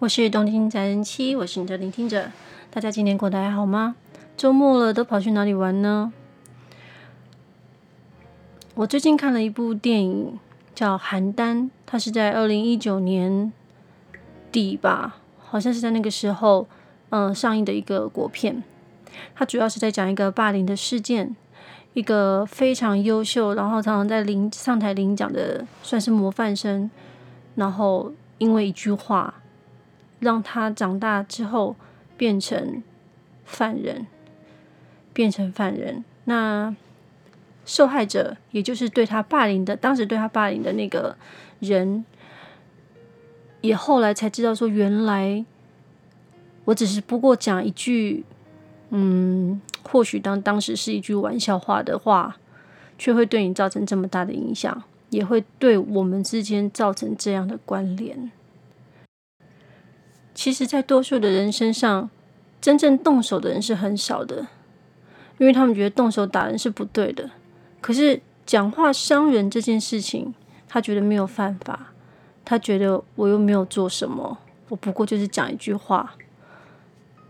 我是东京宅人妻，我是你的聆听者。大家今天过得还好吗？周末了，都跑去哪里玩呢？我最近看了一部电影，叫《邯郸》，它是在二零一九年底吧，好像是在那个时候，嗯、上映的一个国片。它主要是在讲一个霸凌的事件，一个非常优秀，然后常常在领上台领奖的，算是模范生，然后因为一句话。让他长大之后变成犯人，变成犯人。那受害者，也就是对他霸凌的，当时对他霸凌的那个人，也后来才知道说，原来我只是不过讲一句，嗯，或许当当时是一句玩笑话的话，却会对你造成这么大的影响，也会对我们之间造成这样的关联。其实，在多数的人身上，真正动手的人是很少的，因为他们觉得动手打人是不对的。可是，讲话伤人这件事情，他觉得没有犯法，他觉得我又没有做什么，我不过就是讲一句话。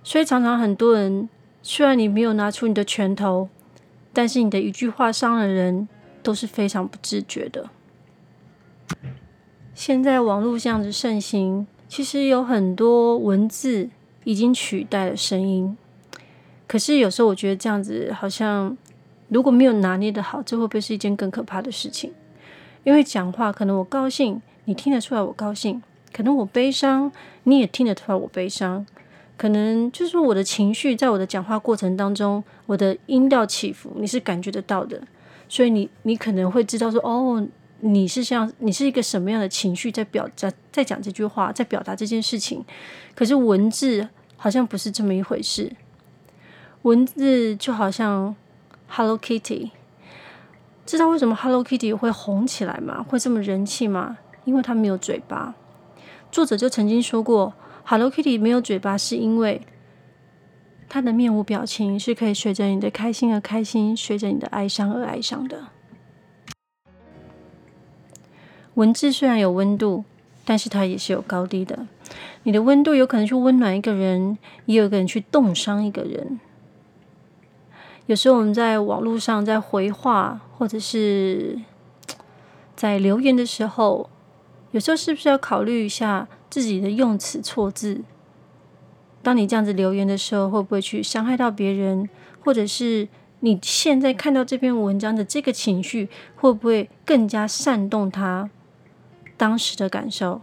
所以，常常很多人，虽然你没有拿出你的拳头，但是你的一句话伤了人，都是非常不自觉的。现在网络这样子盛行。其实有很多文字已经取代了声音，可是有时候我觉得这样子好像如果没有拿捏得好，这会不会是一件更可怕的事情？因为讲话可能我高兴，你听得出来我高兴；可能我悲伤，你也听得出来我悲伤。可能就是我的情绪在我的讲话过程当中，我的音调起伏，你是感觉得到的，所以你你可能会知道说哦。你是像你是一个什么样的情绪在表在在讲这句话，在表达这件事情？可是文字好像不是这么一回事。文字就好像 Hello Kitty，知道为什么 Hello Kitty 会红起来吗？会这么人气吗？因为它没有嘴巴。作者就曾经说过，Hello Kitty 没有嘴巴是因为它的面无表情是可以随着你的开心而开心，随着你的哀伤而哀伤的。文字虽然有温度，但是它也是有高低的。你的温度有可能去温暖一个人，也有可能去冻伤一个人。有时候我们在网络上在回话，或者是在留言的时候，有时候是不是要考虑一下自己的用词错字？当你这样子留言的时候，会不会去伤害到别人？或者是你现在看到这篇文章的这个情绪，会不会更加煽动他？当时的感受，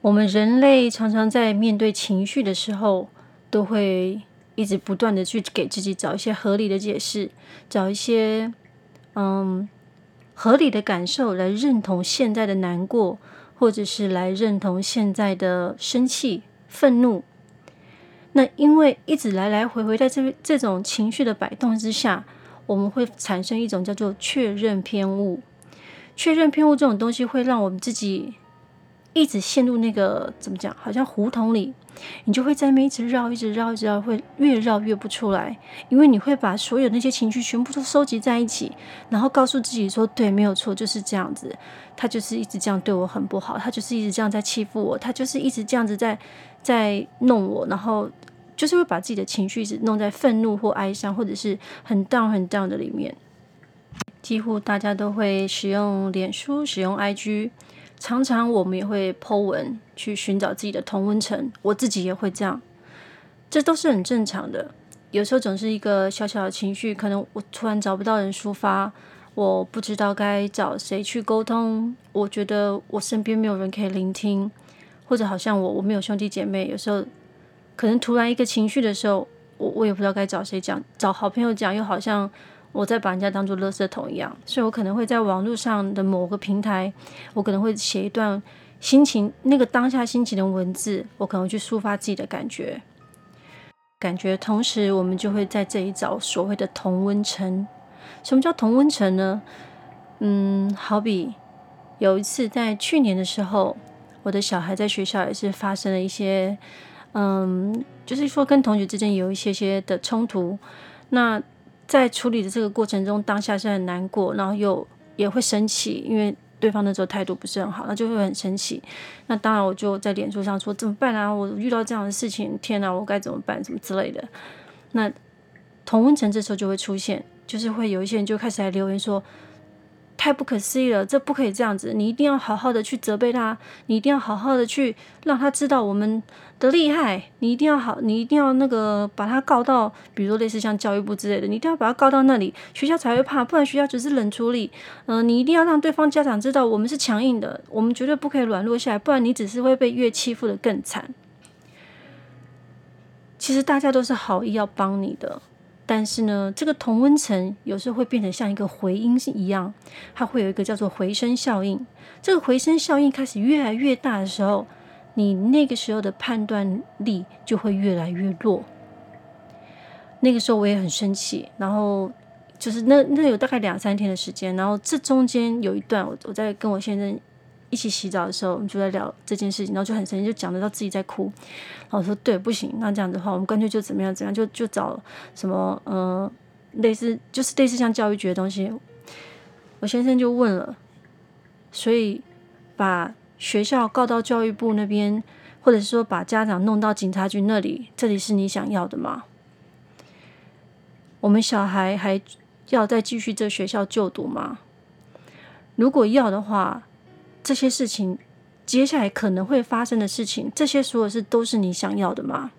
我们人类常常在面对情绪的时候，都会一直不断的去给自己找一些合理的解释，找一些嗯合理的感受来认同现在的难过，或者是来认同现在的生气、愤怒。那因为一直来来回回在这这种情绪的摆动之下，我们会产生一种叫做确认偏误。确认偏误这种东西会让我们自己一直陷入那个怎么讲，好像胡同里，你就会在那边一直绕，一直绕，一直绕，会越绕越不出来，因为你会把所有那些情绪全部都收集在一起，然后告诉自己说，对，没有错，就是这样子，他就是一直这样对我很不好，他就是一直这样在欺负我，他就是一直这样子在在弄我，然后就是会把自己的情绪一直弄在愤怒或哀伤或者是很 down 很 down 的里面。几乎大家都会使用脸书、使用 IG，常常我们也会 po 文去寻找自己的同温层。我自己也会这样，这都是很正常的。有时候总是一个小小的情绪，可能我突然找不到人抒发，我不知道该找谁去沟通。我觉得我身边没有人可以聆听，或者好像我我没有兄弟姐妹。有时候可能突然一个情绪的时候，我我也不知道该找谁讲，找好朋友讲又好像。我在把人家当做垃圾桶一样，所以我可能会在网络上的某个平台，我可能会写一段心情，那个当下心情的文字，我可能去抒发自己的感觉，感觉。同时，我们就会在这里找所谓的同温层。什么叫同温层呢？嗯，好比有一次在去年的时候，我的小孩在学校也是发生了一些，嗯，就是说跟同学之间有一些些的冲突，那。在处理的这个过程中，当下是很难过，然后又也会生气，因为对方那时候态度不是很好，那就会很生气。那当然我就在脸书上说怎么办啊？我遇到这样的事情，天哪，我该怎么办？什么之类的。那同温层这时候就会出现，就是会有一些人就开始来留言说。太不可思议了，这不可以这样子！你一定要好好的去责备他，你一定要好好的去让他知道我们的厉害。你一定要好，你一定要那个把他告到，比如说类似像教育部之类的，你一定要把他告到那里，学校才会怕，不然学校只是冷处理。嗯、你一定要让对方家长知道我们是强硬的，我们绝对不可以软弱下来，不然你只是会被越欺负得更惨。其实大家都是好意要帮你的。但是呢，这个同温层有时候会变成像一个回音一样，它会有一个叫做回声效应。这个回声效应开始越来越大的时候，你那个时候的判断力就会越来越弱。那个时候我也很生气，然后就是那那有大概两三天的时间，然后这中间有一段我我在跟我先生。一起洗澡的时候，我们就在聊这件事情，然后就很生气，就讲得到自己在哭。然后我说：“对，不行，那这样的话，我们干脆就怎么样怎么样，就就找什么嗯、呃，类似就是类似像教育局的东西。”我先生就问了，所以把学校告到教育部那边，或者是说把家长弄到警察局那里，这里是你想要的吗？我们小孩还要再继续这学校就读吗？如果要的话。这些事情，接下来可能会发生的事情，这些所有事都是你想要的吗？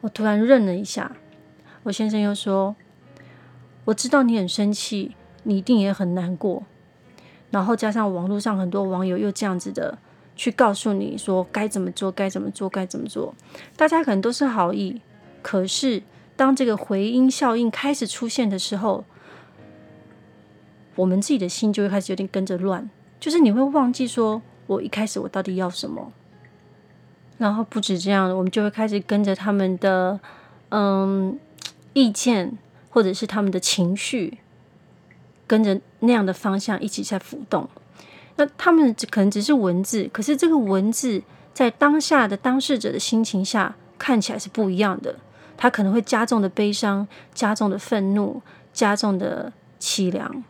我突然愣了一下，我先生又说：“我知道你很生气，你一定也很难过。然后加上网络上很多网友又这样子的去告诉你说该怎么做，该怎么做，该怎么做。大家可能都是好意，可是当这个回音效应开始出现的时候，我们自己的心就会开始有点跟着乱。”就是你会忘记说，我一开始我到底要什么，然后不止这样，我们就会开始跟着他们的嗯意见，或者是他们的情绪，跟着那样的方向一起在浮动。那他们可能只是文字，可是这个文字在当下的当事者的心情下看起来是不一样的，他可能会加重的悲伤，加重的愤怒，加重的凄凉。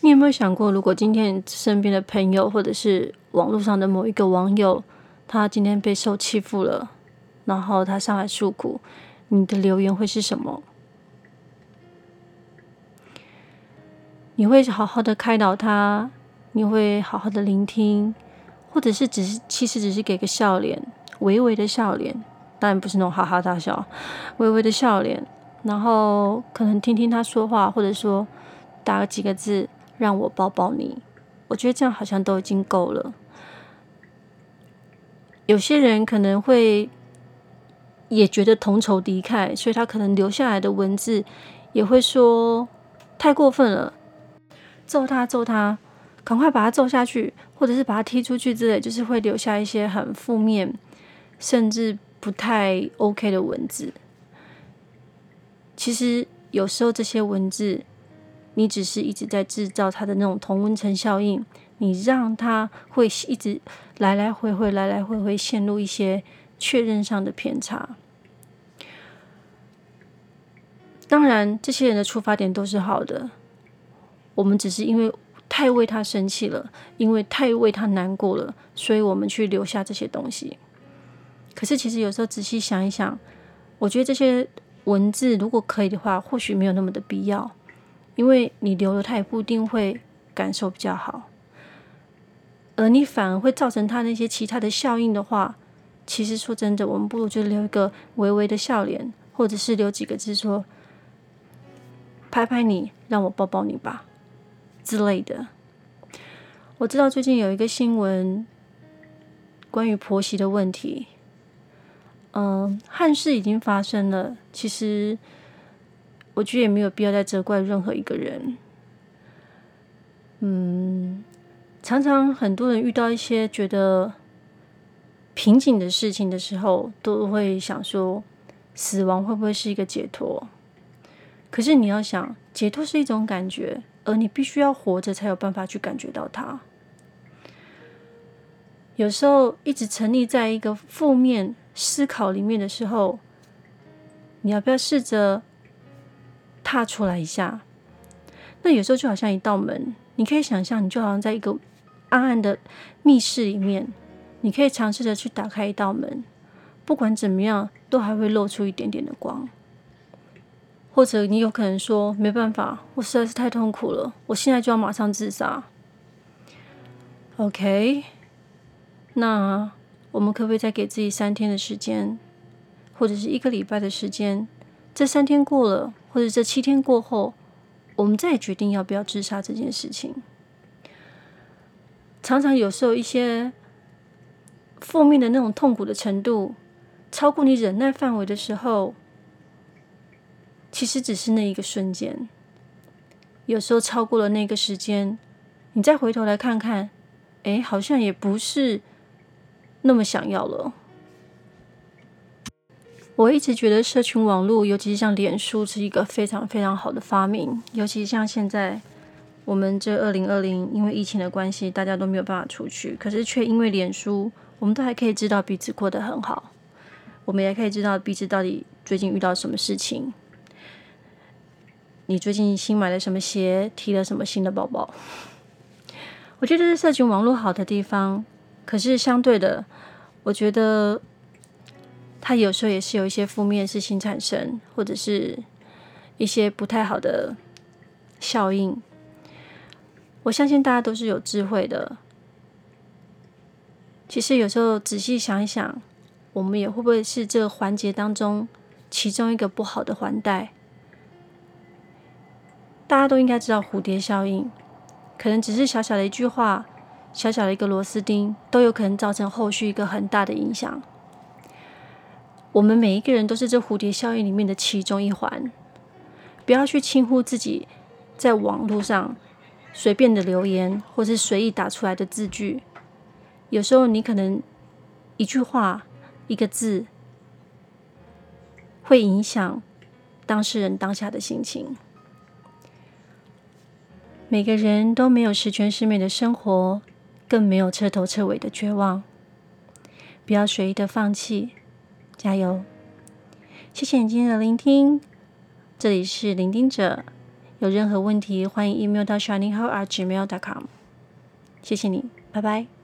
你有没有想过，如果今天身边的朋友，或者是网络上的某一个网友，他今天被受欺负了，然后他上来诉苦，你的留言会是什么？你会好好的开导他，你会好好的聆听，或者是只是其实只是给个笑脸，微微的笑脸，当然不是那种哈哈大笑，微微的笑脸，然后可能听听他说话，或者说打个几个字。让我抱抱你，我觉得这样好像都已经够了。有些人可能会也觉得同仇敌忾，所以他可能留下来的文字也会说太过分了，揍他揍他，赶快把他揍下去，或者是把他踢出去之类，就是会留下一些很负面，甚至不太 OK 的文字。其实有时候这些文字。你只是一直在制造他的那种同温层效应，你让他会一直来来回回、来来回回陷入一些确认上的偏差。当然，这些人的出发点都是好的，我们只是因为太为他生气了，因为太为他难过了，所以我们去留下这些东西。可是，其实有时候仔细想一想，我觉得这些文字如果可以的话，或许没有那么的必要。因为你留了，他也不一定会感受比较好，而你反而会造成他那些其他的效应的话，其实说真的，我们不如就留一个微微的笑脸，或者是留几个字说“拍拍你，让我抱抱你吧”之类的。我知道最近有一个新闻，关于婆媳的问题，嗯，憾事已经发生了，其实。我觉得也没有必要再责怪任何一个人。嗯，常常很多人遇到一些觉得瓶颈的事情的时候，都会想说，死亡会不会是一个解脱？可是你要想，解脱是一种感觉，而你必须要活着才有办法去感觉到它。有时候一直沉溺在一个负面思考里面的时候，你要不要试着？踏出来一下，那有时候就好像一道门，你可以想象，你就好像在一个暗暗的密室里面，你可以尝试着去打开一道门，不管怎么样，都还会露出一点点的光。或者你有可能说，没办法，我实在是太痛苦了，我现在就要马上自杀。OK，那我们可不可以再给自己三天的时间，或者是一个礼拜的时间？这三天过了，或者这七天过后，我们再决定要不要自杀这件事情。常常有时候一些负面的那种痛苦的程度，超过你忍耐范围的时候，其实只是那一个瞬间。有时候超过了那个时间，你再回头来看看，哎，好像也不是那么想要了。我一直觉得社群网络，尤其是像脸书，是一个非常非常好的发明。尤其像现在，我们这二零二零，因为疫情的关系，大家都没有办法出去，可是却因为脸书，我们都还可以知道彼此过得很好，我们也可以知道彼此到底最近遇到什么事情。你最近新买了什么鞋？提了什么新的包包？我觉得是社群网络好的地方，可是相对的，我觉得。它有时候也是有一些负面事情产生，或者是一些不太好的效应。我相信大家都是有智慧的。其实有时候仔细想一想，我们也会不会是这个环节当中其中一个不好的环带？大家都应该知道蝴蝶效应，可能只是小小的一句话，小小的一个螺丝钉，都有可能造成后续一个很大的影响。我们每一个人都是这蝴蝶效应里面的其中一环，不要去轻忽自己在网络上随便的留言，或是随意打出来的字句。有时候你可能一句话、一个字，会影响当事人当下的心情。每个人都没有十全十美的生活，更没有彻头彻尾的绝望。不要随意的放弃。加油！谢谢你今天的聆听，这里是聆听者。有任何问题，欢迎 email 到 shiningheart@gmail.com。谢谢你，拜拜。